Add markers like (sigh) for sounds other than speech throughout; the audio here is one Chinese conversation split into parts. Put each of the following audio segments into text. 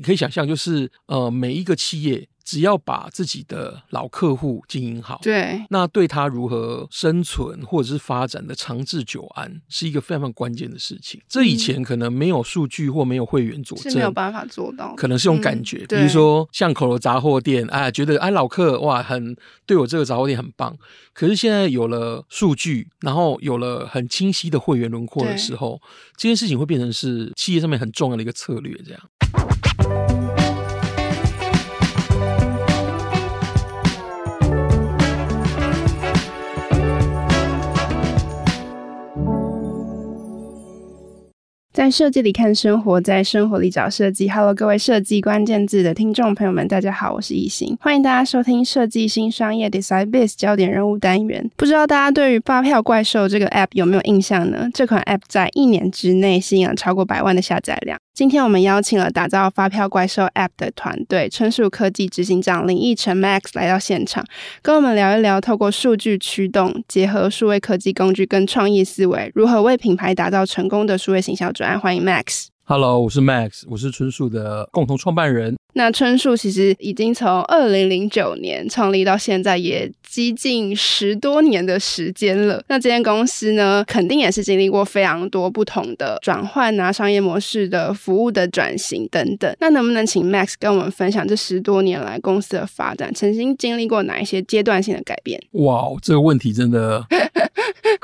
你可以想象，就是呃，每一个企业只要把自己的老客户经营好，对，那对他如何生存或者是发展的长治久安，是一个非常非常关键的事情。这以前可能没有数据或没有会员佐证，是没有办法做到，可能是用感觉。嗯、比如说巷口的杂货店，哎，觉得哎老客哇，很对我这个杂货店很棒。可是现在有了数据，然后有了很清晰的会员轮廓的时候，这件事情会变成是企业上面很重要的一个策略，这样。在设计里看生活，在生活里找设计。Hello，各位设计关键字的听众朋友们，大家好，我是易行，欢迎大家收听设计新商业 Decide Biz 焦点人物单元。不知道大家对于发票怪兽这个 App 有没有印象呢？这款 App 在一年之内吸引了超过百万的下载量。今天我们邀请了打造发票怪兽 App 的团队春树科技执行长林义成 Max 来到现场，跟我们聊一聊透过数据驱动，结合数位科技工具跟创意思维，如何为品牌打造成功的数位行销专案。欢迎 Max。Hello，我是 Max，我是春树的共同创办人。那春树其实已经从二零零九年创立到现在，也接近十多年的时间了。那这间公司呢，肯定也是经历过非常多不同的转换啊，商业模式的服务的转型等等。那能不能请 Max 跟我们分享这十多年来公司的发展，曾经经历过哪一些阶段性的改变？哇，这个问题真的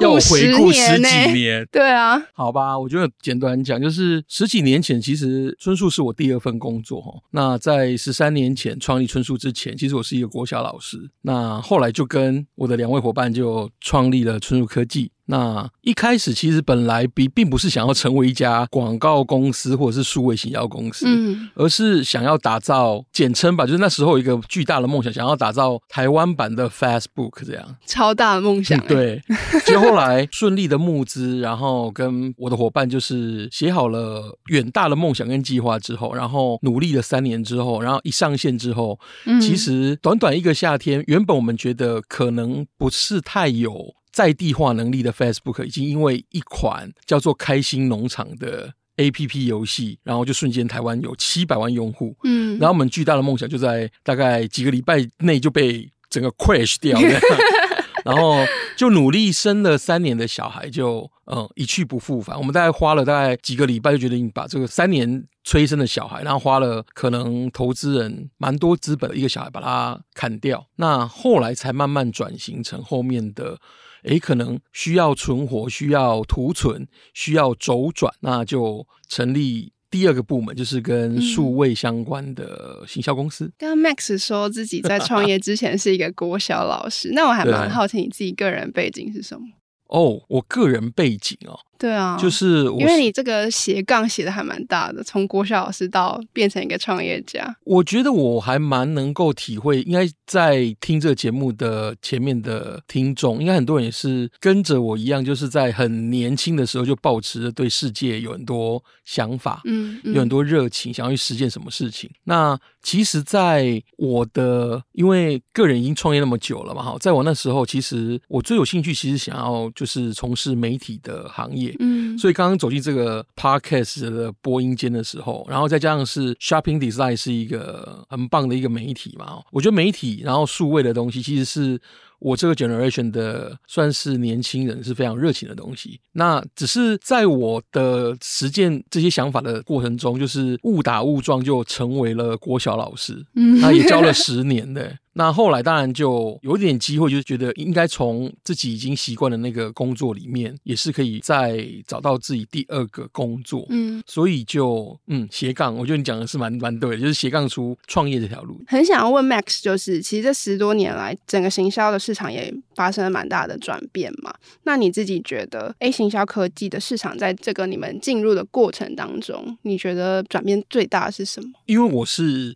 要我回顾十几年。(laughs) 对啊，好吧，我觉得简短讲，就是十几年前，其实春树是我第二份工作哈。那在十三年前创立春树之前，其实我是一个国小老师。那后来就跟我的两位伙伴就创立了春树科技。那一开始其实本来并并不是想要成为一家广告公司或者是数位行销公司，嗯，而是想要打造简称吧，就是那时候有一个巨大的梦想，想要打造台湾版的 Facebook 这样，超大的梦想，嗯。对，(laughs) 就后来顺利的募资，然后跟我的伙伴就是写好了远大的梦想跟计划之后，然后努力了三年之后，然后一上线之后，嗯，其实短短一个夏天，原本我们觉得可能不是太有。在地化能力的 Facebook 已经因为一款叫做《开心农场》的 APP 游戏，然后就瞬间台湾有七百万用户。嗯，然后我们巨大的梦想就在大概几个礼拜内就被整个 crash 掉了，(laughs) 然后就努力生了三年的小孩就，就嗯一去不复返。我们大概花了大概几个礼拜就决定把这个三年催生的小孩，然后花了可能投资人蛮多资本的一个小孩把它砍掉。那后来才慢慢转型成后面的。诶，可能需要存活，需要图存，需要周转，那就成立第二个部门，就是跟数位相关的行销公司。刚刚 Max 说自己在创业之前是一个国小老师，那我还蛮好奇你自己个人背景是什么？哦，我个人背景哦。对啊，就是因为你这个斜杠写的还蛮大的，从国小老师到变成一个创业家。我觉得我还蛮能够体会，应该在听这个节目的前面的听众，应该很多人也是跟着我一样，就是在很年轻的时候就保持着对世界有很多想法，嗯，嗯有很多热情，想要去实践什么事情。那其实，在我的因为个人已经创业那么久了嘛，哈，在我那时候，其实我最有兴趣，其实想要就是从事媒体的行业。嗯，所以刚刚走进这个 podcast 的播音间的时候，然后再加上是 Shopping Design 是一个很棒的一个媒体嘛，我觉得媒体然后数位的东西其实是。我这个 generation 的算是年轻人是非常热情的东西，那只是在我的实践这些想法的过程中，就是误打误撞就成为了国小老师，嗯，那也教了十年的。那后来当然就有点机会，就是觉得应该从自己已经习惯的那个工作里面，也是可以再找到自己第二个工作。嗯，所以就嗯斜杠，我觉得你讲的是蛮蛮对的，就是斜杠出创业这条路。很想要问 Max，就是其实这十多年来整个行销的市场也发生了蛮大的转变嘛。那你自己觉得，A，行销科技的市场在这个你们进入的过程当中，你觉得转变最大的是什么？因为我是。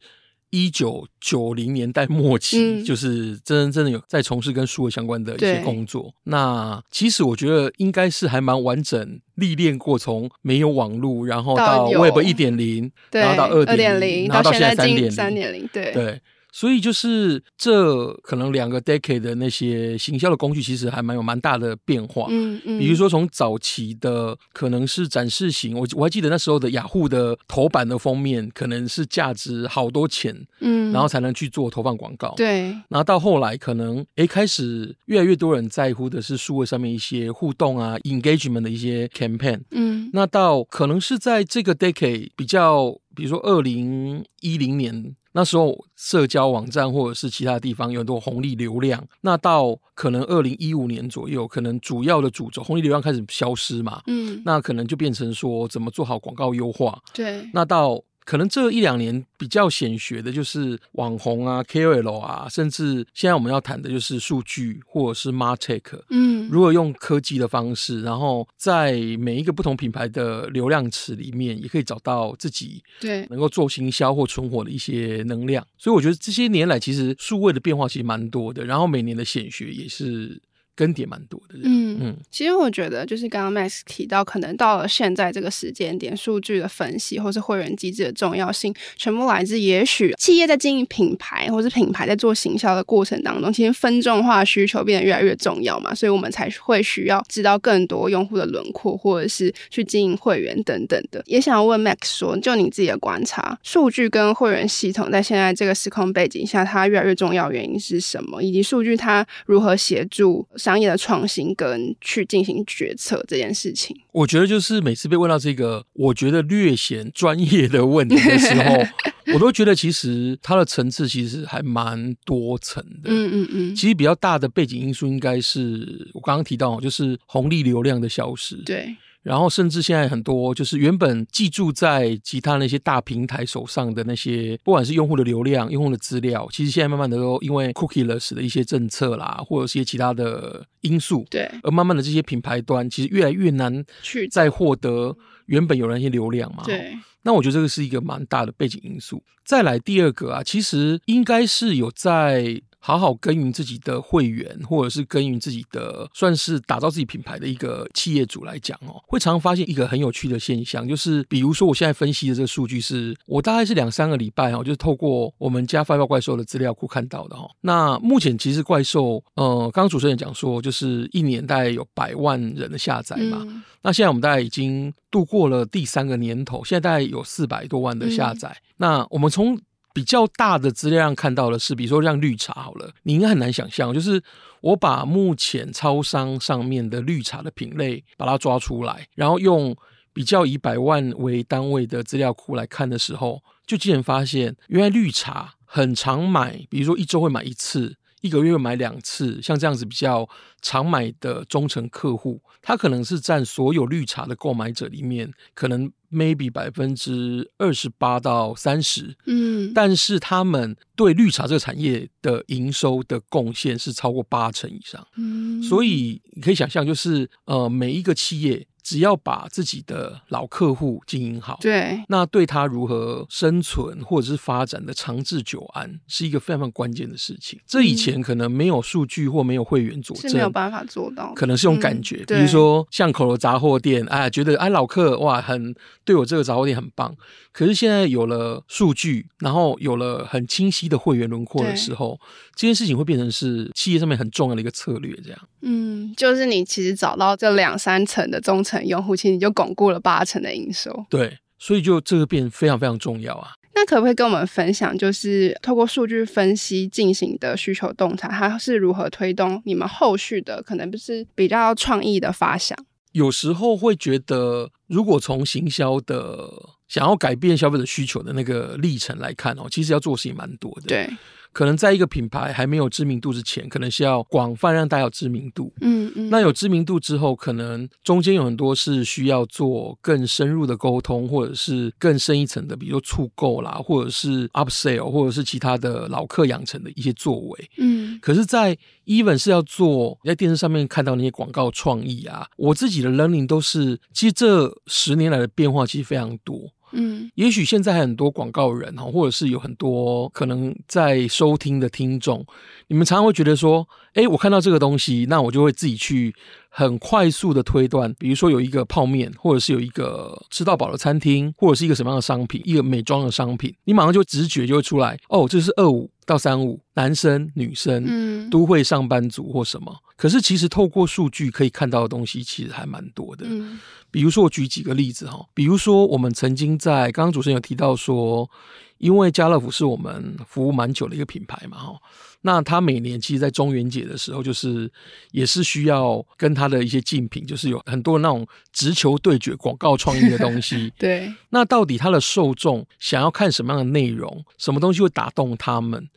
一九九零年代末期，嗯、就是真真正的有在从事跟数位相关的一些工作。那其实我觉得应该是还蛮完整历练过，从没有网络，然后到 Web 一点零，然后到二点零，然后到现在三点零，三点零，对对。所以就是这可能两个 decade 的那些行销的工具，其实还蛮有蛮大的变化。嗯嗯，比如说从早期的可能是展示型，我我还记得那时候的雅虎的头版的封面，可能是价值好多钱，嗯，然后才能去做投放广告。对，然后到后来可能诶开始越来越多人在乎的是数位上面一些互动啊，engagement 的一些 campaign。嗯，那到可能是在这个 decade 比较，比如说二零一零年。那时候，社交网站或者是其他地方有很多红利流量。那到可能二零一五年左右，可能主要的主轴红利流量开始消失嘛。嗯，那可能就变成说怎么做好广告优化。对，那到。可能这一两年比较显学的就是网红啊、KOL 啊，甚至现在我们要谈的就是数据或者是 MarTech。嗯，如何用科技的方式，然后在每一个不同品牌的流量池里面，也可以找到自己对能够做行销或存活的一些能量。所以我觉得这些年来其实数位的变化其实蛮多的，然后每年的显学也是。更迭蛮多的，嗯嗯，其实我觉得就是刚刚 Max 提到，可能到了现在这个时间点，数据的分析或是会员机制的重要性，全部来自也许企业在经营品牌，或是品牌在做行销的过程当中，其实分众化需求变得越来越重要嘛，所以我们才会需要知道更多用户的轮廓，或者是去经营会员等等的。也想要问 Max 说，就你自己的观察，数据跟会员系统在现在这个时空背景下，它越来越重要原因是什么？以及数据它如何协助商业的创新跟去进行决策这件事情，我觉得就是每次被问到这个我觉得略显专业的问题的时候，(laughs) 我都觉得其实它的层次其实还蛮多层的。嗯嗯嗯，其实比较大的背景因素应该是我刚刚提到，就是红利流量的消失。对。然后，甚至现在很多就是原本寄住在其他那些大平台手上的那些，不管是用户的流量、用户的资料，其实现在慢慢的都因为 cookieless 的一些政策啦，或者是一些其他的因素，对，而慢慢的这些品牌端其实越来越难去再获得原本有那些流量嘛。对，那我觉得这个是一个蛮大的背景因素。再来第二个啊，其实应该是有在。好好耕耘自己的会员，或者是耕耘自己的，算是打造自己品牌的一个企业主来讲哦，会常常发现一个很有趣的现象，就是比如说我现在分析的这个数据是，我大概是两三个礼拜哦，就是透过我们家发票怪兽的资料库看到的哈。那目前其实怪兽，呃，刚刚主持人讲说，就是一年大概有百万人的下载嘛。嗯、那现在我们大概已经度过了第三个年头，现在大概有四百多万的下载。嗯、那我们从比较大的资料上看到的是，比如说像绿茶好了，你应该很难想象，就是我把目前超商上面的绿茶的品类把它抓出来，然后用比较以百万为单位的资料库来看的时候，就竟然发现，原来绿茶很常买，比如说一周会买一次，一个月会买两次，像这样子比较常买的忠诚客户，他可能是占所有绿茶的购买者里面，可能。Maybe 百分之二十八到三十，嗯，但是他们对绿茶这个产业的营收的贡献是超过八成以上，嗯，所以你可以想象，就是呃，每一个企业。只要把自己的老客户经营好，对，那对他如何生存或者是发展的长治久安，是一个非常非常关键的事情。这以前可能没有数据或没有会员佐证，是没有办法做到。可能是用感觉，嗯、比如说巷口的杂货店，哎，觉得哎老客哇很对我这个杂货店很棒。可是现在有了数据，然后有了很清晰的会员轮廓的时候，这件事情会变成是企业上面很重要的一个策略。这样，嗯，就是你其实找到这两三层的忠诚用户，其实你就巩固了八成的营收。对，所以就这个变非常非常重要啊。那可不可以跟我们分享，就是透过数据分析进行的需求洞察，它是如何推动你们后续的可能不是比较创意的发想？有时候会觉得，如果从行销的想要改变消费者需求的那个历程来看哦，其实要做事情蛮多的。对。可能在一个品牌还没有知名度之前，可能是要广泛让大家有知名度。嗯嗯。那有知名度之后，可能中间有很多是需要做更深入的沟通，或者是更深一层的，比如说促购啦，或者是 upsell，或者是其他的老客养成的一些作为。嗯。可是，在 even 是要做在电视上面看到那些广告创意啊，我自己的 learning 都是，其实这十年来的变化其实非常多。嗯，也许现在很多广告人哈，或者是有很多可能在收听的听众，你们常常会觉得说，哎，我看到这个东西，那我就会自己去很快速的推断，比如说有一个泡面，或者是有一个吃到饱的餐厅，或者是一个什么样的商品，一个美妆的商品，你马上就直觉就会出来，哦，这是二五到三五，男生女生，嗯，都会上班族或什么。可是其实透过数据可以看到的东西，其实还蛮多的。嗯。比如说，我举几个例子哈，比如说，我们曾经在刚刚主持人有提到说，因为家乐福是我们服务蛮久的一个品牌嘛哈，那他每年其实，在中元节的时候，就是也是需要跟他的一些竞品，就是有很多那种直球对决、广告创意的东西。(laughs) 对，那到底他的受众想要看什么样的内容，什么东西会打动他们？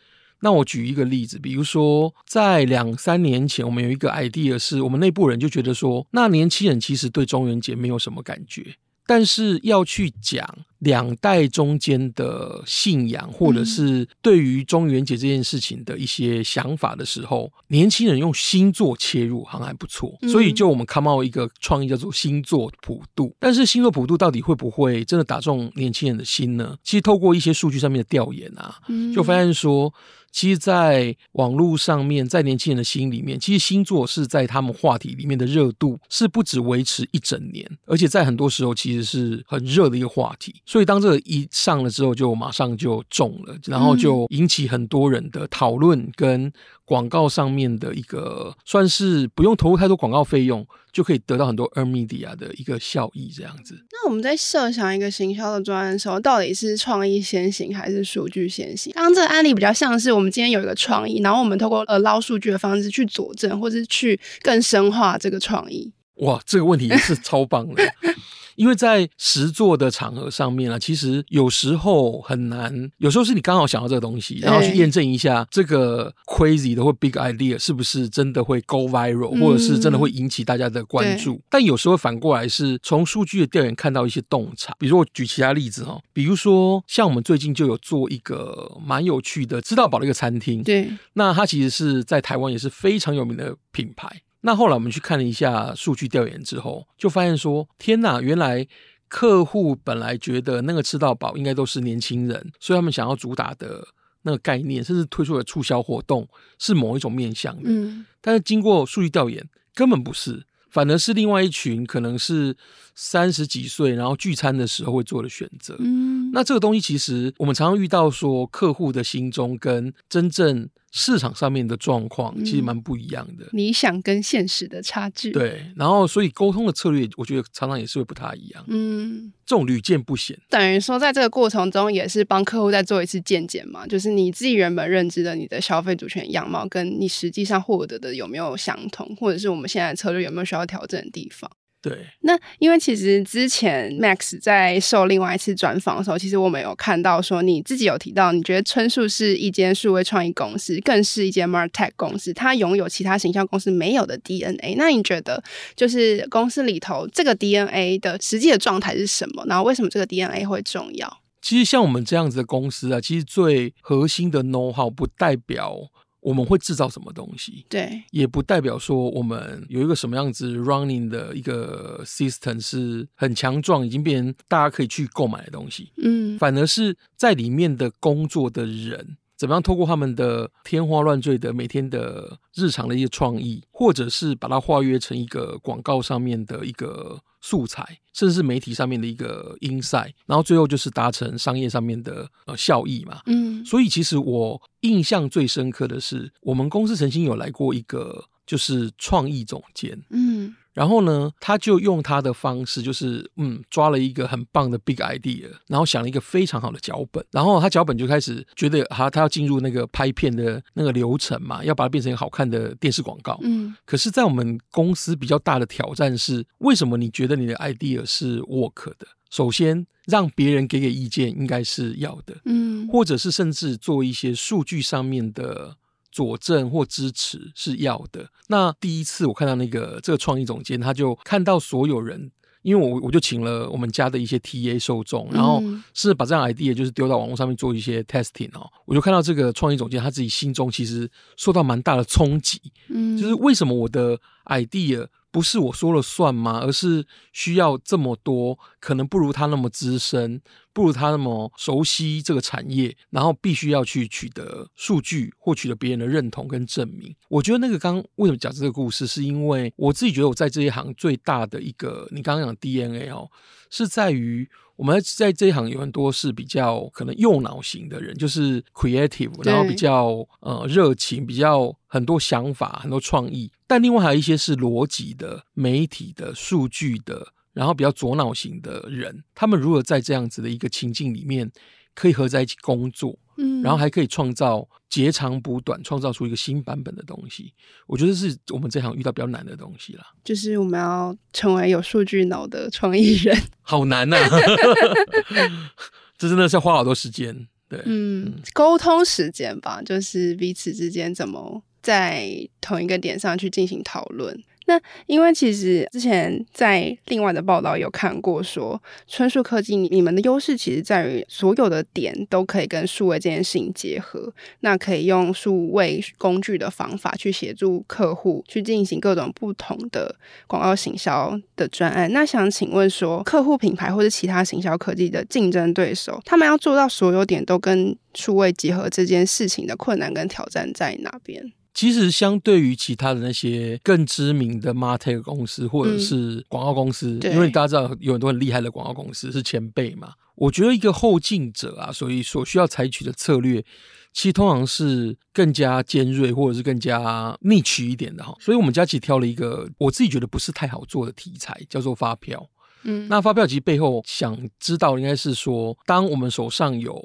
那我举一个例子，比如说在两三年前，我们有一个 idea，是我们内部人就觉得说，那年轻人其实对中元节没有什么感觉，但是要去讲两代中间的信仰，或者是对于中元节这件事情的一些想法的时候，年轻人用星座切入好像还不错，所以就我们 come out 一个创意叫做星座普渡。但是星座普渡到底会不会真的打中年轻人的心呢？其实透过一些数据上面的调研啊，就发现说。其实，在网络上面，在年轻人的心里面，其实星座是在他们话题里面的热度是不止维持一整年，而且在很多时候其实是很热的一个话题。所以当这个一上了之后，就马上就中了，然后就引起很多人的讨论跟。广告上面的一个算是不用投入太多广告费用，就可以得到很多 earn media 的一个效益，这样子。那我们在设想一个行销的专案的时候，到底是创意先行还是数据先行？刚刚这个案例比较像是我们今天有一个创意，然后我们透过呃捞数据的方式去佐证，或是去更深化这个创意。哇，这个问题也是超棒的。因为在实作的场合上面啊，其实有时候很难，有时候是你刚好想到这个东西，然后去验证一下这个 crazy 的或 big idea 是不是真的会 go viral，或者是真的会引起大家的关注。但有时候反过来是从数据的调研看到一些洞察。比如说我举其他例子哈，比如说像我们最近就有做一个蛮有趣的知道宝的一个餐厅，对，那它其实是在台湾也是非常有名的品牌。那后来我们去看了一下数据调研之后，就发现说，天哪，原来客户本来觉得那个吃到饱应该都是年轻人，所以他们想要主打的那个概念，甚至推出的促销活动是某一种面向的。嗯，但是经过数据调研，根本不是，反而是另外一群可能是三十几岁，然后聚餐的时候会做的选择。嗯，那这个东西其实我们常常遇到说，客户的心中跟真正。市场上面的状况其实蛮不一样的，理想跟现实的差距。对，然后所以沟通的策略，我觉得常常也是会不太一样。嗯，这种屡见不鲜。等于说，在这个过程中，也是帮客户再做一次见解嘛，就是你自己原本认知的你的消费主权样貌，跟你实际上获得的有没有相同，或者是我们现在的策略有没有需要调整的地方。对，那因为其实之前 Max 在受另外一次专访的时候，其实我们有看到说你自己有提到，你觉得春树是一间数位创意公司，更是一间 MarTech 公司，它拥有其他形象公司没有的 DNA。那你觉得，就是公司里头这个 DNA 的实际的状态是什么？然后为什么这个 DNA 会重要？其实像我们这样子的公司啊，其实最核心的 know-how 不代表。我们会制造什么东西？对，也不代表说我们有一个什么样子 running 的一个 system 是很强壮，已经变成大家可以去购买的东西。嗯，反而是在里面的工作的人，怎么样透过他们的天花乱坠的每天的日常的一些创意，或者是把它化约成一个广告上面的一个。素材，甚至是媒体上面的一个 insight，然后最后就是达成商业上面的呃效益嘛。嗯，所以其实我印象最深刻的是，我们公司曾经有来过一个就是创意总监。嗯。然后呢，他就用他的方式，就是嗯，抓了一个很棒的 big idea，然后想了一个非常好的脚本，然后他脚本就开始觉得，哈，他要进入那个拍片的那个流程嘛，要把它变成一个好看的电视广告。嗯，可是，在我们公司比较大的挑战是，为什么你觉得你的 idea 是 work 的？首先，让别人给给意见应该是要的。嗯，或者是甚至做一些数据上面的佐证或支持是要的。那第一次我看到那个这个创意总监，他就看到所有人。因为我我就请了我们家的一些 TA 受众，然后是把这样 idea 就是丢到网络上面做一些 testing 哦，我就看到这个创意总监他自己心中其实受到蛮大的冲击，嗯，就是为什么我的 idea 不是我说了算吗？而是需要这么多，可能不如他那么资深，不如他那么熟悉这个产业，然后必须要去取得数据，获取了别人的认同跟证明。我觉得那个刚刚为什么讲这个故事，是因为我自己觉得我在这一行最大的一个，你刚刚讲 DNA 哦，是在于。我们在这一行有很多是比较可能右脑型的人，就是 creative，然后比较呃热情，比较很多想法、很多创意。但另外还有一些是逻辑的、媒体的、数据的，然后比较左脑型的人。他们如何在这样子的一个情境里面可以合在一起工作？嗯，然后还可以创造截长补短，创造出一个新版本的东西。我觉得是我们这行遇到比较难的东西啦。就是我们要成为有数据脑的创意人，好难呐、啊！(laughs) 这真的是要花好多时间。对，嗯，沟通时间吧，就是彼此之间怎么在同一个点上去进行讨论。那因为其实之前在另外的报道有看过说，春树科技你们的优势其实在于所有的点都可以跟数位这件事情结合，那可以用数位工具的方法去协助客户去进行各种不同的广告行销的专案。那想请问说，客户品牌或者其他行销科技的竞争对手，他们要做到所有点都跟数位结合这件事情的困难跟挑战在哪边？其实，相对于其他的那些更知名的 Martech 公司或者是广告公司，嗯、因为大家知道有很多很厉害的广告公司是前辈嘛，我觉得一个后进者啊，所以所需要采取的策略，其实通常是更加尖锐或者是更加 niche 一点的哈。所以我们家其实挑了一个我自己觉得不是太好做的题材，叫做发票。嗯，那发票其实背后想知道应该是说，当我们手上有。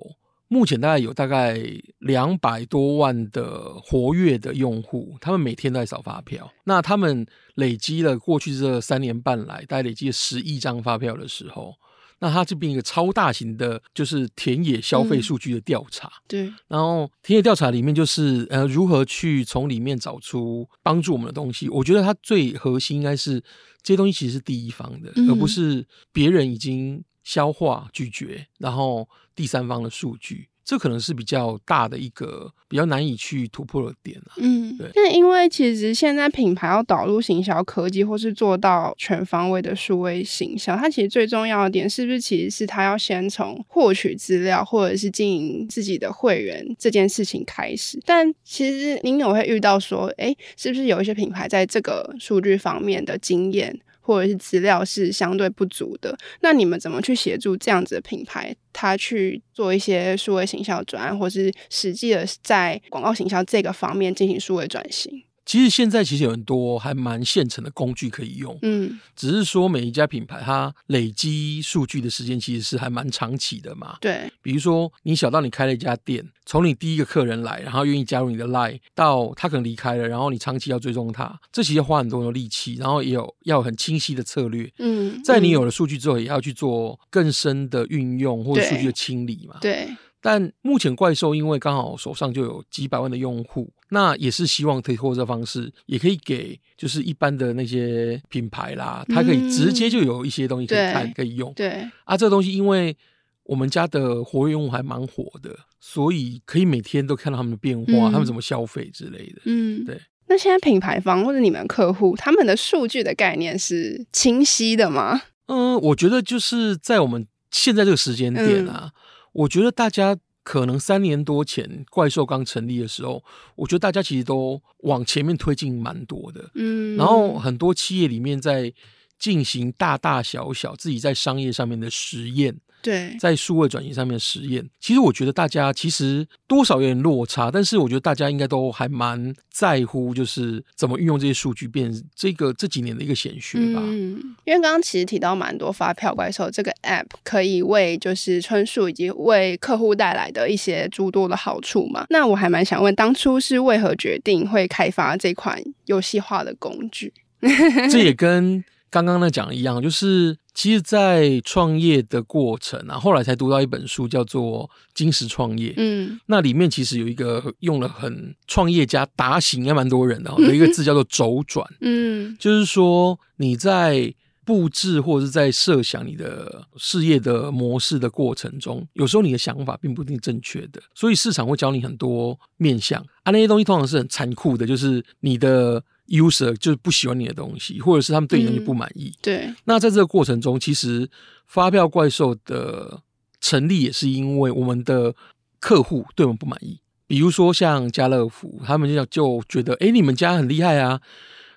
目前大概有大概两百多万的活跃的用户，他们每天都在扫发票。那他们累积了过去这三年半来，大概累积了十亿张发票的时候，那它这边一个超大型的，就是田野消费数据的调查。嗯、对。然后田野调查里面就是呃，如何去从里面找出帮助我们的东西。我觉得它最核心应该是这些东西其实是第一方的，嗯、而不是别人已经消化咀嚼，然后。第三方的数据，这可能是比较大的一个比较难以去突破的点啊。嗯，对。那因为其实现在品牌要导入行销科技，或是做到全方位的数位行销，它其实最重要的点是不是其实是它要先从获取资料或者是经营自己的会员这件事情开始。但其实您有会遇到说，哎，是不是有一些品牌在这个数据方面的经验？或者是资料是相对不足的，那你们怎么去协助这样子的品牌，他去做一些数位行销转案，或是实际的在广告行销这个方面进行数位转型？其实现在其实有很多还蛮现成的工具可以用，嗯，只是说每一家品牌它累积数据的时间其实是还蛮长期的嘛。对，比如说你小到你开了一家店，从你第一个客人来，然后愿意加入你的 Line，到他可能离开了，然后你长期要追踪他，这其实要花很多的力气，然后也有要有很清晰的策略。嗯，在你有了数据之后，也要去做更深的运用或者数据的清理嘛。对。对但目前怪兽因为刚好手上就有几百万的用户，那也是希望可以通过这方式，也可以给就是一般的那些品牌啦，它可以直接就有一些东西可以看可以用。对啊，这个东西因为我们家的活跃用户还蛮火的，所以可以每天都看到他们的变化，嗯、他们怎么消费之类的。嗯，对。那现在品牌方或者你们客户，他们的数据的概念是清晰的吗？嗯，我觉得就是在我们现在这个时间点啊。嗯我觉得大家可能三年多前怪兽刚成立的时候，我觉得大家其实都往前面推进蛮多的，嗯，然后很多企业里面在进行大大小小自己在商业上面的实验。对，在数位转型上面的实验，其实我觉得大家其实多少有点落差，但是我觉得大家应该都还蛮在乎，就是怎么运用这些数据，变成这个这几年的一个显学吧。嗯，因为刚刚其实提到蛮多发票怪兽这个 App 可以为就是春树以及为客户带来的一些诸多的好处嘛。那我还蛮想问，当初是为何决定会开发这款游戏化的工具？(laughs) 这也跟刚刚那讲的一样，就是。其实，在创业的过程啊，后来才读到一本书，叫做《金石创业》。嗯，那里面其实有一个用了很创业家打醒，应该蛮多人的，有一个字叫做“周转”。嗯，(laughs) 就是说你在布置或者是在设想你的事业的模式的过程中，有时候你的想法并不一定正确的，所以市场会教你很多面向啊，那些东西通常是很残酷的，就是你的。User 就是不喜欢你的东西，或者是他们对你的东西不满意。嗯、对。那在这个过程中，其实发票怪兽的成立也是因为我们的客户对我们不满意。比如说像家乐福，他们就就觉得，哎，你们家很厉害啊，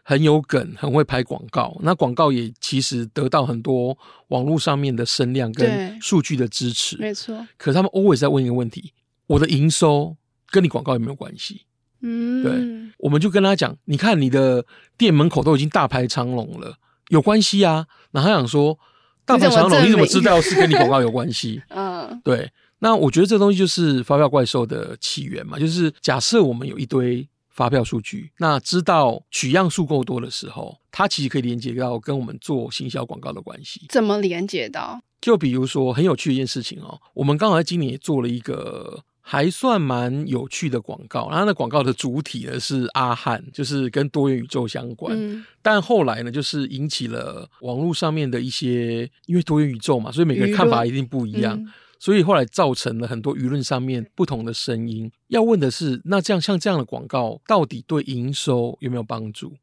很有梗，很会拍广告。那广告也其实得到很多网络上面的声量跟数据的支持。没错。可是他们 always 在问一个问题：我的营收跟你广告有没有关系？嗯，对，我们就跟他讲，你看你的店门口都已经大排长龙了，有关系啊。然后他想说，大排长龙，你怎么知道是跟你广告有关系？(laughs) 嗯，对。那我觉得这东西就是发票怪兽的起源嘛，就是假设我们有一堆发票数据，那知道取样数够多的时候，它其实可以连接到跟我们做行销广告的关系。怎么连接到？就比如说很有趣的一件事情哦，我们刚好在今年也做了一个。还算蛮有趣的广告，然后那广告的主体呢是阿汉，就是跟多元宇宙相关。嗯、但后来呢，就是引起了网络上面的一些，因为多元宇宙嘛，所以每个人看法一定不一样，嗯、所以后来造成了很多舆论上面不同的声音。要问的是，那这样像这样的广告，到底对营收有没有帮助？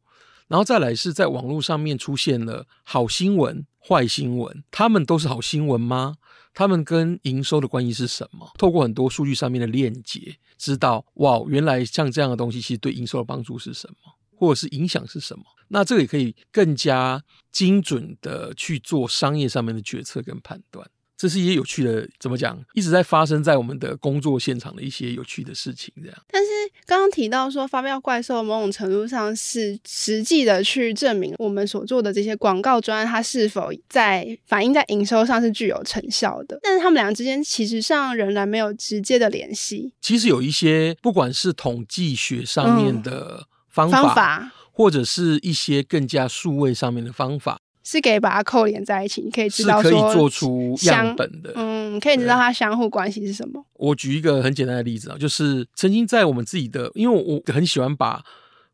然后再来是在网络上面出现了好新闻、坏新闻，他们都是好新闻吗？他们跟营收的关系是什么？透过很多数据上面的链接，知道哇，原来像这样的东西，其实对营收的帮助是什么，或者是影响是什么？那这个也可以更加精准的去做商业上面的决策跟判断。这是一些有趣的，怎么讲？一直在发生在我们的工作现场的一些有趣的事情，这样。但是刚刚提到说，发票怪兽某种程度上是实际的去证明我们所做的这些广告专案，它是否在反映在营收上是具有成效的。但是他们两个之间其实上仍然没有直接的联系。其实有一些，不管是统计学上面的方法，嗯、方法或者是一些更加数位上面的方法。是可以把它扣连在一起，你可以知道是可以做出样本的，嗯，可以知道它相互关系是什么。我举一个很简单的例子啊，就是曾经在我们自己的，因为我很喜欢把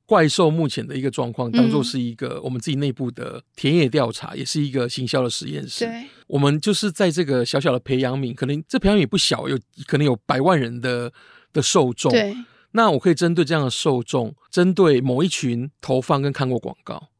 怪兽目前的一个状况当做是一个我们自己内部的田野调查，嗯、也是一个行销的实验室。对，我们就是在这个小小的培养皿，可能这培养皿也不小，有可能有百万人的的受众。对，那我可以针对这样的受众，针对某一群投放跟看过广告。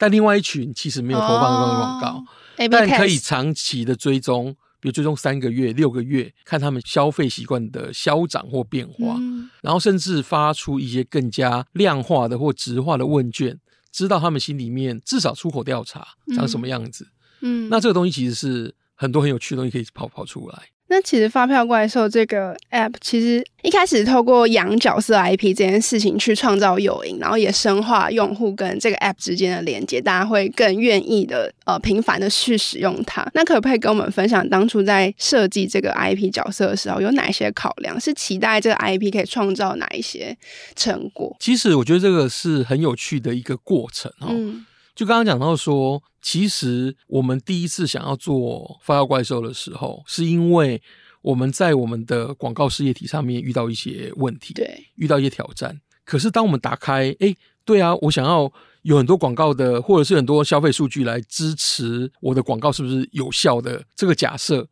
但另外一群其实没有投放过广告，oh, 但可以长期的追踪，比如追踪三个月、六个月，看他们消费习惯的消长或变化，嗯、然后甚至发出一些更加量化的或质化的问卷，知道他们心里面至少出口调查长什么样子。嗯，那这个东西其实是很多很有趣的东西可以跑跑出来。那其实发票怪兽这个 app 其实一开始透过养角色 IP 这件事情去创造诱因，然后也深化用户跟这个 app 之间的连接，大家会更愿意的呃频繁的去使用它。那可不可以跟我们分享当初在设计这个 IP 角色的时候有哪些考量？是期待这个 IP 可以创造哪一些成果？其实我觉得这个是很有趣的一个过程哦。嗯就刚刚讲到说，其实我们第一次想要做发票怪兽的时候，是因为我们在我们的广告事业体上面遇到一些问题，对，遇到一些挑战。可是当我们打开，哎，对啊，我想要有很多广告的，或者是很多消费数据来支持我的广告是不是有效的这个假设。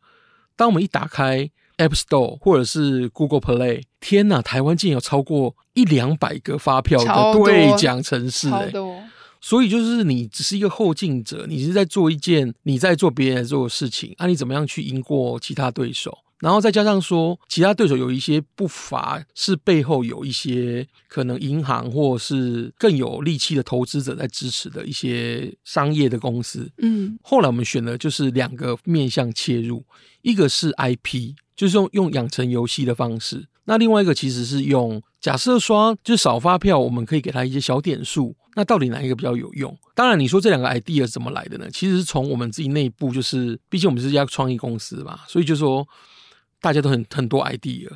当我们一打开 App Store 或者是 Google Play，天哪，台湾竟然有超过一两百个发票的兑奖城市，哎。所以就是你只是一个后进者，你是在做一件你在做别人在做的事情，啊，你怎么样去赢过其他对手？然后再加上说，其他对手有一些不乏是背后有一些可能银行或是更有力气的投资者在支持的一些商业的公司。嗯，后来我们选了就是两个面向切入，一个是 IP，就是用用养成游戏的方式。那另外一个其实是用假设刷，就是少发票，我们可以给他一些小点数。那到底哪一个比较有用？当然，你说这两个 idea 是怎么来的呢？其实是从我们自己内部，就是毕竟我们是一家创意公司嘛，所以就说大家都很很多 idea。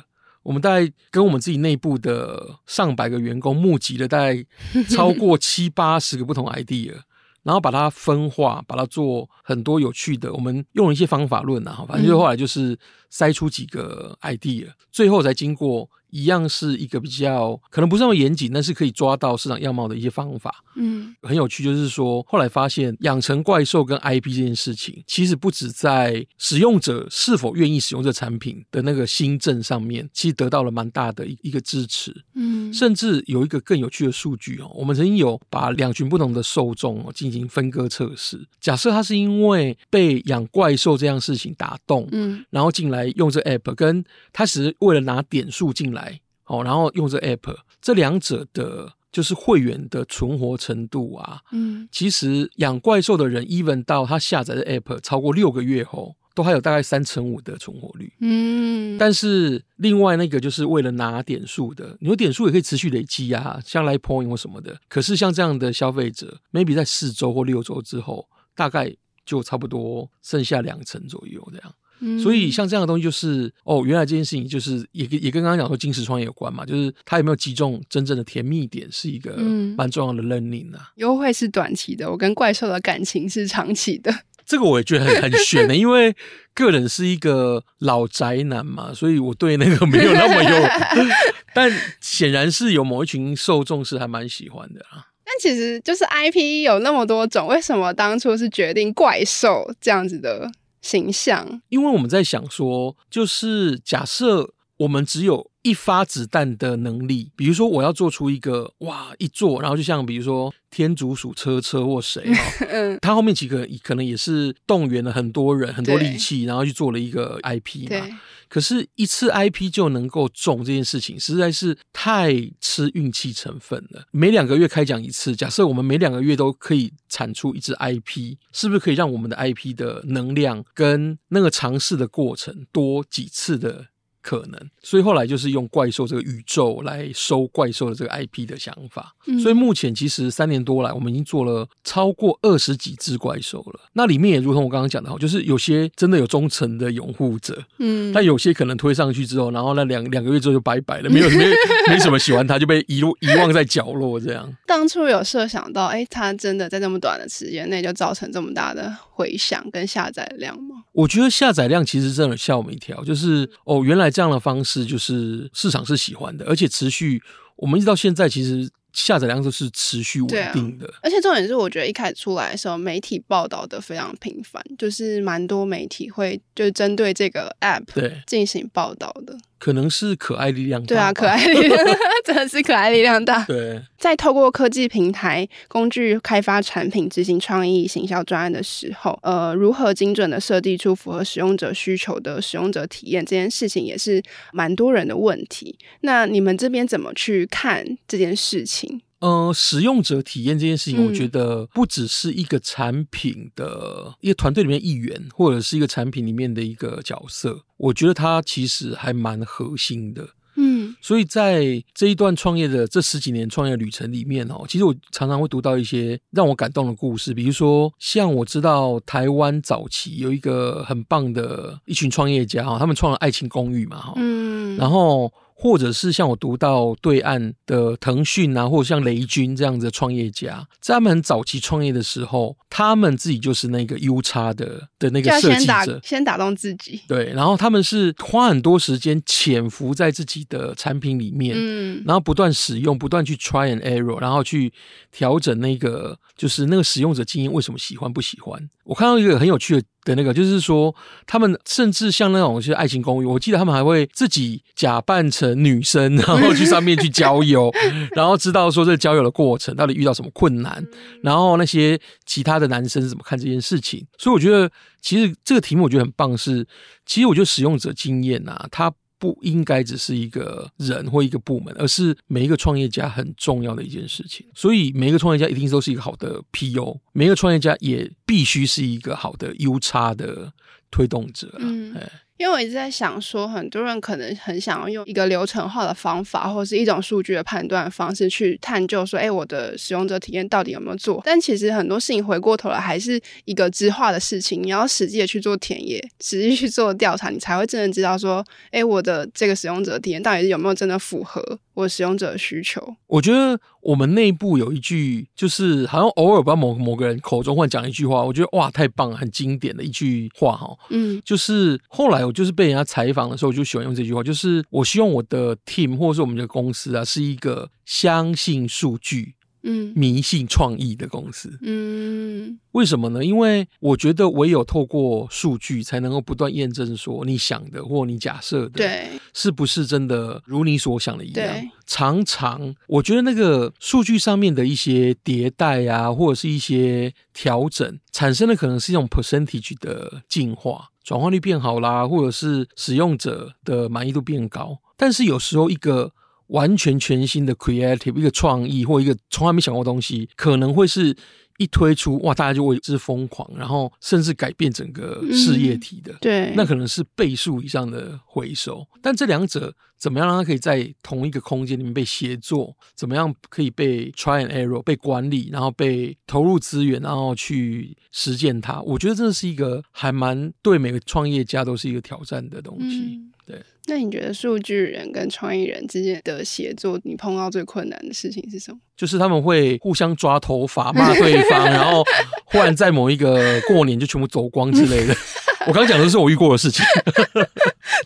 我们大概跟我们自己内部的上百个员工募集了大概超过 (laughs) 七八十个不同 idea，然后把它分化，把它做很多有趣的。我们用了一些方法论啊，反正就后来就是筛出几个 idea，最后才经过。一样是一个比较可能不是那么严谨，但是可以抓到市场样貌的一些方法。嗯，很有趣，就是说后来发现养成怪兽跟 IP 这件事情，其实不止在使用者是否愿意使用这产品的那个新政上面，其实得到了蛮大的一一个支持。嗯，甚至有一个更有趣的数据哦，我们曾经有把两群不同的受众进行分割测试。假设他是因为被养怪兽这样事情打动，嗯，然后进来用这 app，跟他只是为了拿点数进来。哦，然后用这 app，这两者的，就是会员的存活程度啊，嗯，其实养怪兽的人，even 到他下载的 app 超过六个月后，都还有大概三成五的存活率，嗯，但是另外那个就是为了拿点数的，你说点数也可以持续累积啊，像 Light Point 或什么的，可是像这样的消费者，maybe 在四周或六周之后，大概就差不多剩下两成左右这样。所以像这样的东西就是哦，原来这件事情就是也也跟刚刚讲说金石创业有关嘛，就是它有没有击中真正的甜蜜点，是一个蛮重要的 learning 啊。优惠是短期的，我跟怪兽的感情是长期的。这个我也觉得很 (laughs) 很悬的，因为个人是一个老宅男嘛，所以我对那个没有那么有，(laughs) 但显然是有某一群受众是还蛮喜欢的啊。但其实就是 IP 有那么多种，为什么当初是决定怪兽这样子的？形象，因为我们在想说，就是假设我们只有一发子弹的能力，比如说我要做出一个哇一做，然后就像比如说天竺鼠车车或谁哈，(laughs) 嗯，他后面几个可能也是动员了很多人很多力气，然后去做了一个 IP 嘛。可是，一次 IP 就能够中这件事情，实在是太吃运气成分了。每两个月开奖一次，假设我们每两个月都可以产出一支 IP，是不是可以让我们的 IP 的能量跟那个尝试的过程多几次的？可能，所以后来就是用怪兽这个宇宙来收怪兽的这个 IP 的想法。嗯、所以目前其实三年多来，我们已经做了超过二十几只怪兽了。那里面也如同我刚刚讲的哈，就是有些真的有忠诚的拥护者，嗯，但有些可能推上去之后，然后那两两个月之后就拜拜了，没有没 (laughs) 没什么喜欢他，就被遗遗忘在角落这样。当初有设想到，哎、欸，他真的在这么短的时间内就造成这么大的回响跟下载量吗？我觉得下载量其实真的吓我们一跳，就是哦，原来这样的方式就是市场是喜欢的，而且持续，我们一直到现在其实下载量都是持续稳定的。啊，而且重点是，我觉得一开始出来的时候，媒体报道的非常频繁，就是蛮多媒体会就是针对这个 app 对进行报道的。可能是可爱力量大，对啊，可爱力量 (laughs) 真的是可爱力量大。(laughs) 对，在透过科技平台工具开发产品、执行创意行销专案的时候，呃，如何精准的设计出符合使用者需求的使用者体验，这件事情也是蛮多人的问题。那你们这边怎么去看这件事情？呃，使用者体验这件事情，我觉得不只是一个产品的一个团队里面一员，或者是一个产品里面的一个角色。我觉得它其实还蛮核心的。嗯，所以在这一段创业的这十几年创业旅程里面哦，其实我常常会读到一些让我感动的故事，比如说像我知道台湾早期有一个很棒的一群创业家哈，他们创了爱情公寓嘛哈，嗯，然后。或者是像我读到对岸的腾讯啊，或者像雷军这样子的创业家，在他们很早期创业的时候，他们自己就是那个 U 叉的的那个设计者，先打，先打动自己。对，然后他们是花很多时间潜伏在自己的产品里面，嗯，然后不断使用，不断去 try and error，然后去调整那个就是那个使用者经验为什么喜欢不喜欢。我看到一个很有趣的。的那个就是说，他们甚至像那种就是爱情公寓，我记得他们还会自己假扮成女生，然后去上面去交友，(laughs) 然后知道说这个交友的过程到底遇到什么困难，然后那些其他的男生是怎么看这件事情。所以我觉得，其实这个题目我觉得很棒是，是其实我觉得使用者经验啊，它。不应该只是一个人或一个部门，而是每一个创业家很重要的一件事情。所以每一个创业家一定都是一个好的 PU，每一个创业家也必须是一个好的 U 差的推动者。嗯，因为我一直在想说，很多人可能很想要用一个流程化的方法，或是一种数据的判断方式去探究说，哎，我的使用者体验到底有没有做？但其实很多事情回过头来还是一个知化的事情，你要实际的去做田野，实际去做调查，你才会真的知道说，哎，我的这个使用者体验到底有没有真的符合我使用者的需求？我觉得我们内部有一句，就是好像偶尔把某某个人口中会讲一句话，我觉得哇，太棒了，很经典的一句话哈。嗯，就是后来。我就是被人家采访的时候，我就喜欢用这句话，就是我希望我的 team 或者是我们的公司啊，是一个相信数据、嗯，迷信创意的公司。嗯，为什么呢？因为我觉得唯有透过数据，才能够不断验证说你想的或你假设的，对，是不是真的如你所想的一样？常常我觉得那个数据上面的一些迭代啊，或者是一些调整，产生的可能是一种 percentage 的进化。转化率变好啦，或者是使用者的满意度变高，但是有时候一个完全全新的 creative 一个创意或一个从来没想过的东西，可能会是一推出哇，大家就为之疯狂，然后甚至改变整个事业体的。嗯、对，那可能是倍数以上的回收。但这两者怎么样让它可以在同一个空间里面被协作？怎么样可以被 try and error 被管理，然后被投入资源，然后去实践它？我觉得这是一个还蛮对每个创业家都是一个挑战的东西。嗯、对。那你觉得数据人跟创意人之间的协作，你碰到最困难的事情是什么？就是他们会互相抓头发骂对方，然后忽然在某一个过年就全部走光之类的。(laughs) 我刚刚讲的是我遇过的事情，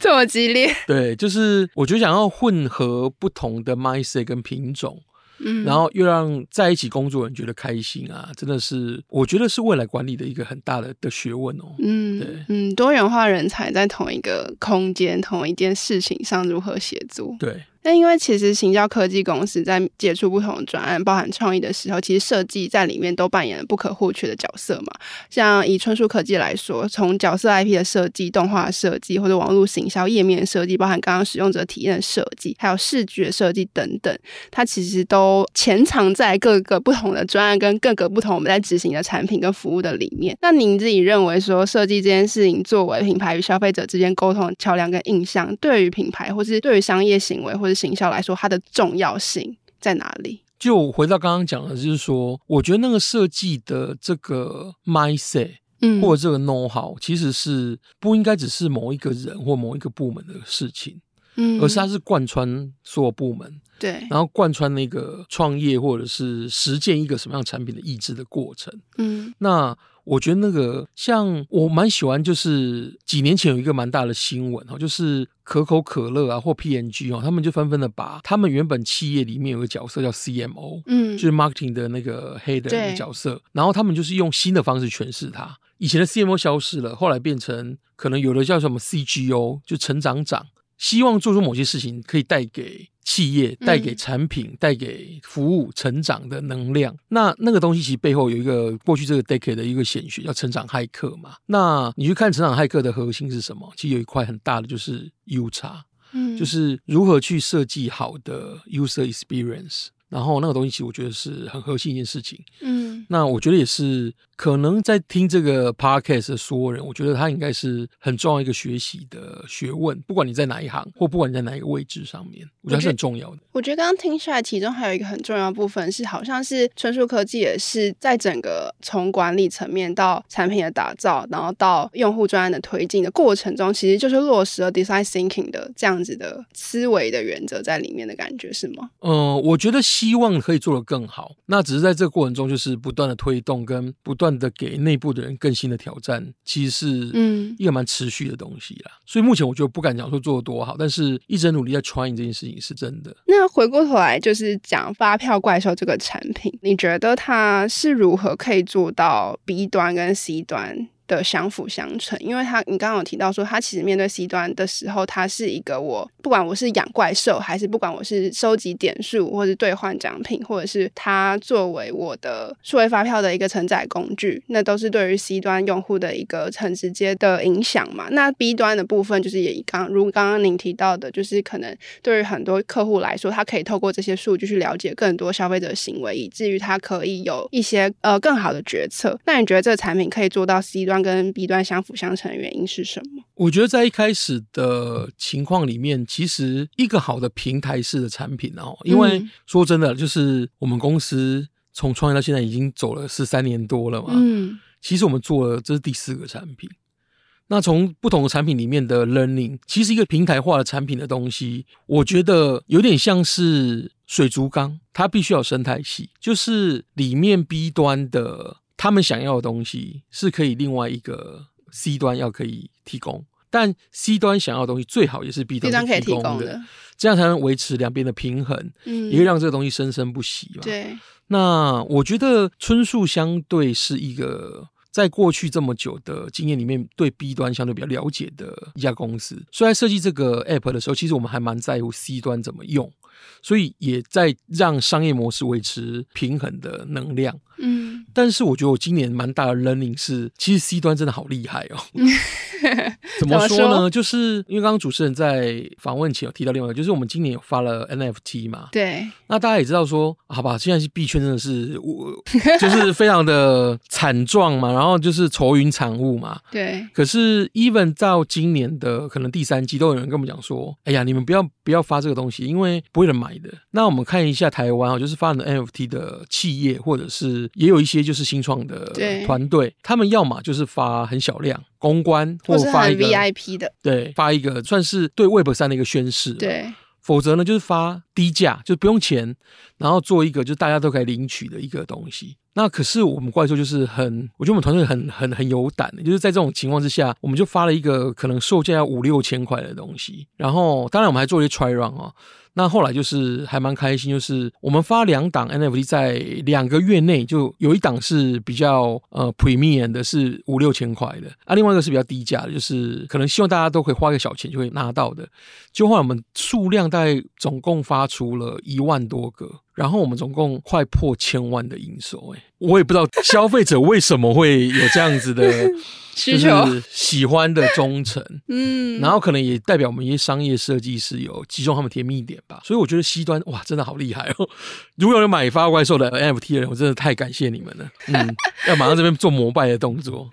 这么激烈？对，就是我觉得想要混合不同的 mindset 跟品种。嗯，然后又让在一起工作的人觉得开心啊，真的是我觉得是未来管理的一个很大的的学问哦。嗯，对，嗯，多元化人才在同一个空间、同一件事情上如何协作？对。那因为其实行销科技公司在接触不同的专案，包含创意的时候，其实设计在里面都扮演了不可或缺的角色嘛。像以春树科技来说，从角色 IP 的设计、动画设计，或者网络行销页面设计，包含刚刚使用者体验的设计，还有视觉设计等等，它其实都潜藏在各个不同的专案跟各个不同我们在执行的产品跟服务的里面。那您自己认为说，设计这件事情作为品牌与消费者之间沟通的桥梁跟印象，对于品牌或是对于商业行为或是行销来说，它的重要性在哪里？就回到刚刚讲的，就是说，我觉得那个设计的这个 mindset，嗯，或者这个 know how，其实是不应该只是某一个人或某一个部门的事情，嗯，而是它是贯穿所有部门，对，然后贯穿那个创业或者是实践一个什么样产品的意志的过程，嗯，那。我觉得那个像我蛮喜欢，就是几年前有一个蛮大的新闻哦，就是可口可乐啊或 P N G 哦，他们就纷纷的把他们原本企业里面有个角色叫 CMO，嗯，就是 marketing 的那个 head 的角色，然后他们就是用新的方式诠释它。以前的 CMO 消失了，后来变成可能有的叫什么 CGO，就成长长，希望做出某些事情可以带给。企业带给产品、带给服务成长的能量，那那个东西其实背后有一个过去这个 decade 的一个显学，叫成长骇客嘛。那你去看成长骇客的核心是什么？其实有一块很大的就是 U 差嗯，就是如何去设计好的 user experience。然后那个东西其实我觉得是很核心一件事情，嗯，那我觉得也是可能在听这个 podcast 的所有人，我觉得他应该是很重要一个学习的学问，不管你在哪一行，或不管你在哪一个位置上面，我觉得是很重要的。我觉得刚刚听出来，其中还有一个很重要的部分是，好像是纯属科技也是在整个从管理层面到产品的打造，然后到用户专案的推进的过程中，其实就是落实了 design thinking 的这样子的思维的原则在里面的感觉，是吗？嗯，我觉得。希望可以做得更好，那只是在这个过程中，就是不断的推动跟不断的给内部的人更新的挑战，其实是嗯一个蛮持续的东西啦。嗯、所以目前我就不敢讲说做的多好，但是一直努力在 trying 这件事情是真的。那回过头来就是讲发票怪兽这个产品，你觉得它是如何可以做到 B 端跟 C 端的相辅相成，因为他你刚刚有提到说，他其实面对 C 端的时候，他是一个我不管我是养怪兽，还是不管我是收集点数，或是兑换奖品，或者是他作为我的数位发票的一个承载工具，那都是对于 C 端用户的一个很直接的影响嘛。那 B 端的部分就是也刚如刚刚您提到的，就是可能对于很多客户来说，他可以透过这些数据去了解更多消费者行为，以至于他可以有一些呃更好的决策。那你觉得这个产品可以做到 C 端？端跟 B 端相辅相成的原因是什么？我觉得在一开始的情况里面，其实一个好的平台式的产品哦，因为说真的，就是我们公司从创业到现在已经走了十三年多了嘛。嗯，其实我们做了这是第四个产品。那从不同的产品里面的 learning，其实一个平台化的产品的东西，我觉得有点像是水族缸，它必须要有生态系，就是里面 B 端的他们想要的东西是可以另外一个。C 端要可以提供，但 C 端想要的东西最好也是 B 端可以提供的，这样才能维持两边的平衡，嗯，也会让这个东西生生不息嘛。对，那我觉得春树相对是一个在过去这么久的经验里面，对 B 端相对比较了解的一家公司，所以在设计这个 App 的时候，其实我们还蛮在乎 C 端怎么用，所以也在让商业模式维持平衡的能量。嗯，但是我觉得我今年蛮大的 learning 是，其实 C 端真的好厉害哦。(laughs) (laughs) 怎么说呢？说就是因为刚刚主持人在访问前有提到另外一个，就是我们今年有发了 NFT 嘛。对。那大家也知道说，好吧，现在是币圈真的是我 (laughs) 就是非常的惨状嘛，然后就是愁云惨雾嘛。对。可是 even 到今年的可能第三季，都有人跟我们讲说，哎呀，你们不要不要发这个东西，因为不会有人买的。那我们看一下台湾啊，就是发的 NFT 的企业或者是。也有一些就是新创的团队，他们要么就是发很小量公关，或发一个 VIP 的，对，发一个算是对 Web 三的一个宣示，对。否则呢，就是发低价，就不用钱，然后做一个就大家都可以领取的一个东西。那可是我们怪兽就是很，我觉得我们团队很很很有胆的，就是在这种情况之下，我们就发了一个可能售价要五六千块的东西。然后当然我们还做一些 try run 啊。那后来就是还蛮开心，就是我们发两档 NFT 在两个月内就有一档是比较呃 premium 的，是五六千块的啊，另外一个是比较低价的，就是可能希望大家都可以花个小钱就会拿到的。就后来我们数量大概总共发出了一万多个。然后我们总共快破千万的营收，哎，我也不知道消费者为什么会有这样子的 (laughs) 需求，喜欢的忠诚，嗯，然后可能也代表我们一些商业设计师有击中他们甜蜜点吧，所以我觉得西端哇，真的好厉害哦！(laughs) 如果有人买发怪兽的 NFT 的人，我真的太感谢你们了，嗯，要马上这边做膜拜的动作。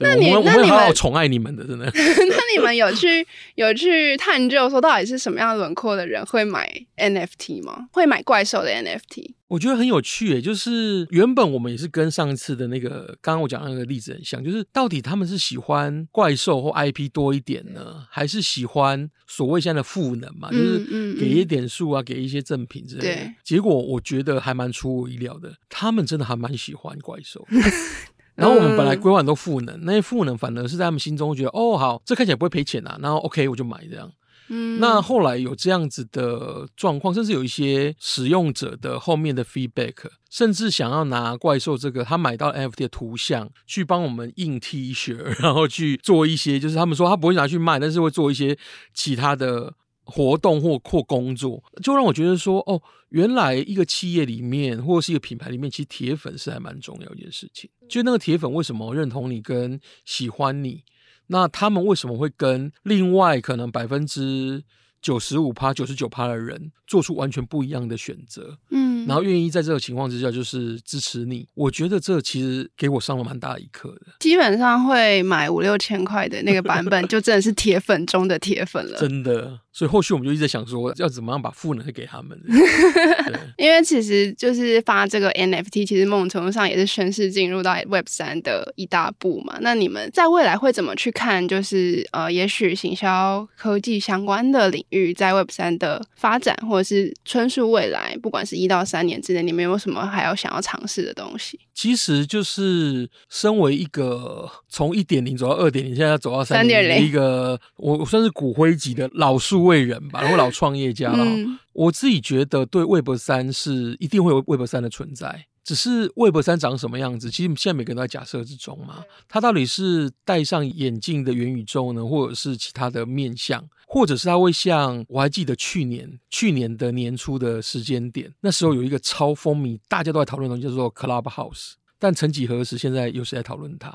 那你我们会好好宠爱你们的，真的。(laughs) 那你们有去有去探究说，到底是什么样轮廓的人会买 NFT 吗？会买怪兽的 NFT？我觉得很有趣诶，就是原本我们也是跟上次的那个刚刚我讲的那个例子很像，就是到底他们是喜欢怪兽或 IP 多一点呢，还是喜欢所谓现在的赋能嘛？就是给一点数啊，给一些赠品之类的。结果我觉得还蛮出乎意料的，他们真的还蛮喜欢怪兽。(laughs) 然后我们本来规划都赋能，那些赋能反而是在他们心中觉得哦好，这看起来不会赔钱啊，然后 OK 我就买这样。嗯，那后来有这样子的状况，甚至有一些使用者的后面的 feedback，甚至想要拿怪兽这个他买到 NFT 的图像去帮我们印 T 恤，然后去做一些，就是他们说他不会拿去卖，但是会做一些其他的。活动或或工作，就让我觉得说，哦，原来一个企业里面或者是一个品牌里面，其实铁粉是还蛮重要一件事情。就那个铁粉为什么认同你跟喜欢你，那他们为什么会跟另外可能百分之九十五趴、九十九趴的人做出完全不一样的选择？嗯，然后愿意在这个情况之下就是支持你，我觉得这其实给我上了蛮大一课的。基本上会买五六千块的那个版本，就真的是铁粉中的铁粉了，(laughs) 真的。所以后续我们就一直在想说，要怎么样把赋能给他们。(laughs) 因为其实就是发这个 NFT，其实某种程度上也是宣示进入到 Web 三的一大步嘛。那你们在未来会怎么去看？就是呃，也许行销科技相关的领域在 Web 三的发展，或者是春树未来，不管是一到三年之内，你们有什么还要想要尝试的东西？其实就是身为一个从一点零走到二点零，现在要走到三点零，一个我我算是骨灰级的老数位人吧，然后老创业家了。嗯、我自己觉得，对 Web 三是一定会有 Web 三的存在，只是 Web 三长什么样子，其实现在每个人都在假设之中嘛。它到底是戴上眼镜的元宇宙呢，或者是其他的面相，或者是它会像我还记得去年去年的年初的时间点，那时候有一个超风靡，大家都在讨论的东西叫做 Clubhouse。但曾几何时，现在又是在讨论它，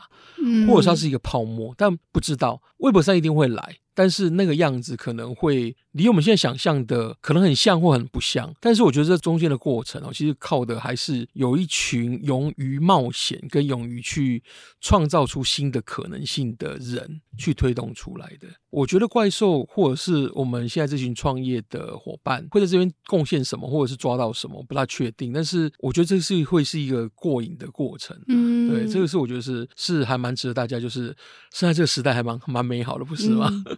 或者它是一个泡沫，但不知道 Web 三一定会来。但是那个样子可能会离我们现在想象的可能很像或很不像。但是我觉得这中间的过程哦，其实靠的还是有一群勇于冒险跟勇于去创造出新的可能性的人去推动出来的。我觉得怪兽或者是我们现在这群创业的伙伴会在这边贡献什么，或者是抓到什么，我不大确定。但是我觉得这是会是一个过瘾的过程。嗯，对，这个是我觉得是是还蛮值得大家，就是现在这个时代还蛮蛮美好的，不是吗？嗯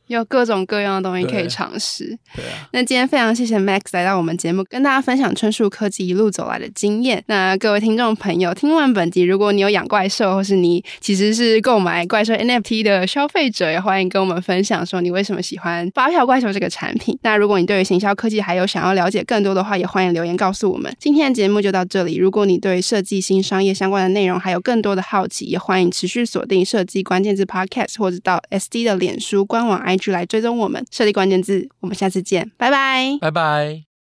有各种各样的东西可以尝试。对啊，那今天非常谢谢 Max 来到我们节目，跟大家分享春树科技一路走来的经验。那各位听众朋友，听完本集，如果你有养怪兽，或是你其实是购买怪兽 NFT 的消费者，也欢迎跟我们分享说你为什么喜欢发票怪兽这个产品。那如果你对于行销科技还有想要了解更多的话，也欢迎留言告诉我们。今天的节目就到这里。如果你对设计新商业相关的内容还有更多的好奇，也欢迎持续锁定设计关键字 Podcast，或者到 SD 的脸书官网 IG 来追踪我们设立关键字，我们下次见，拜拜，拜拜。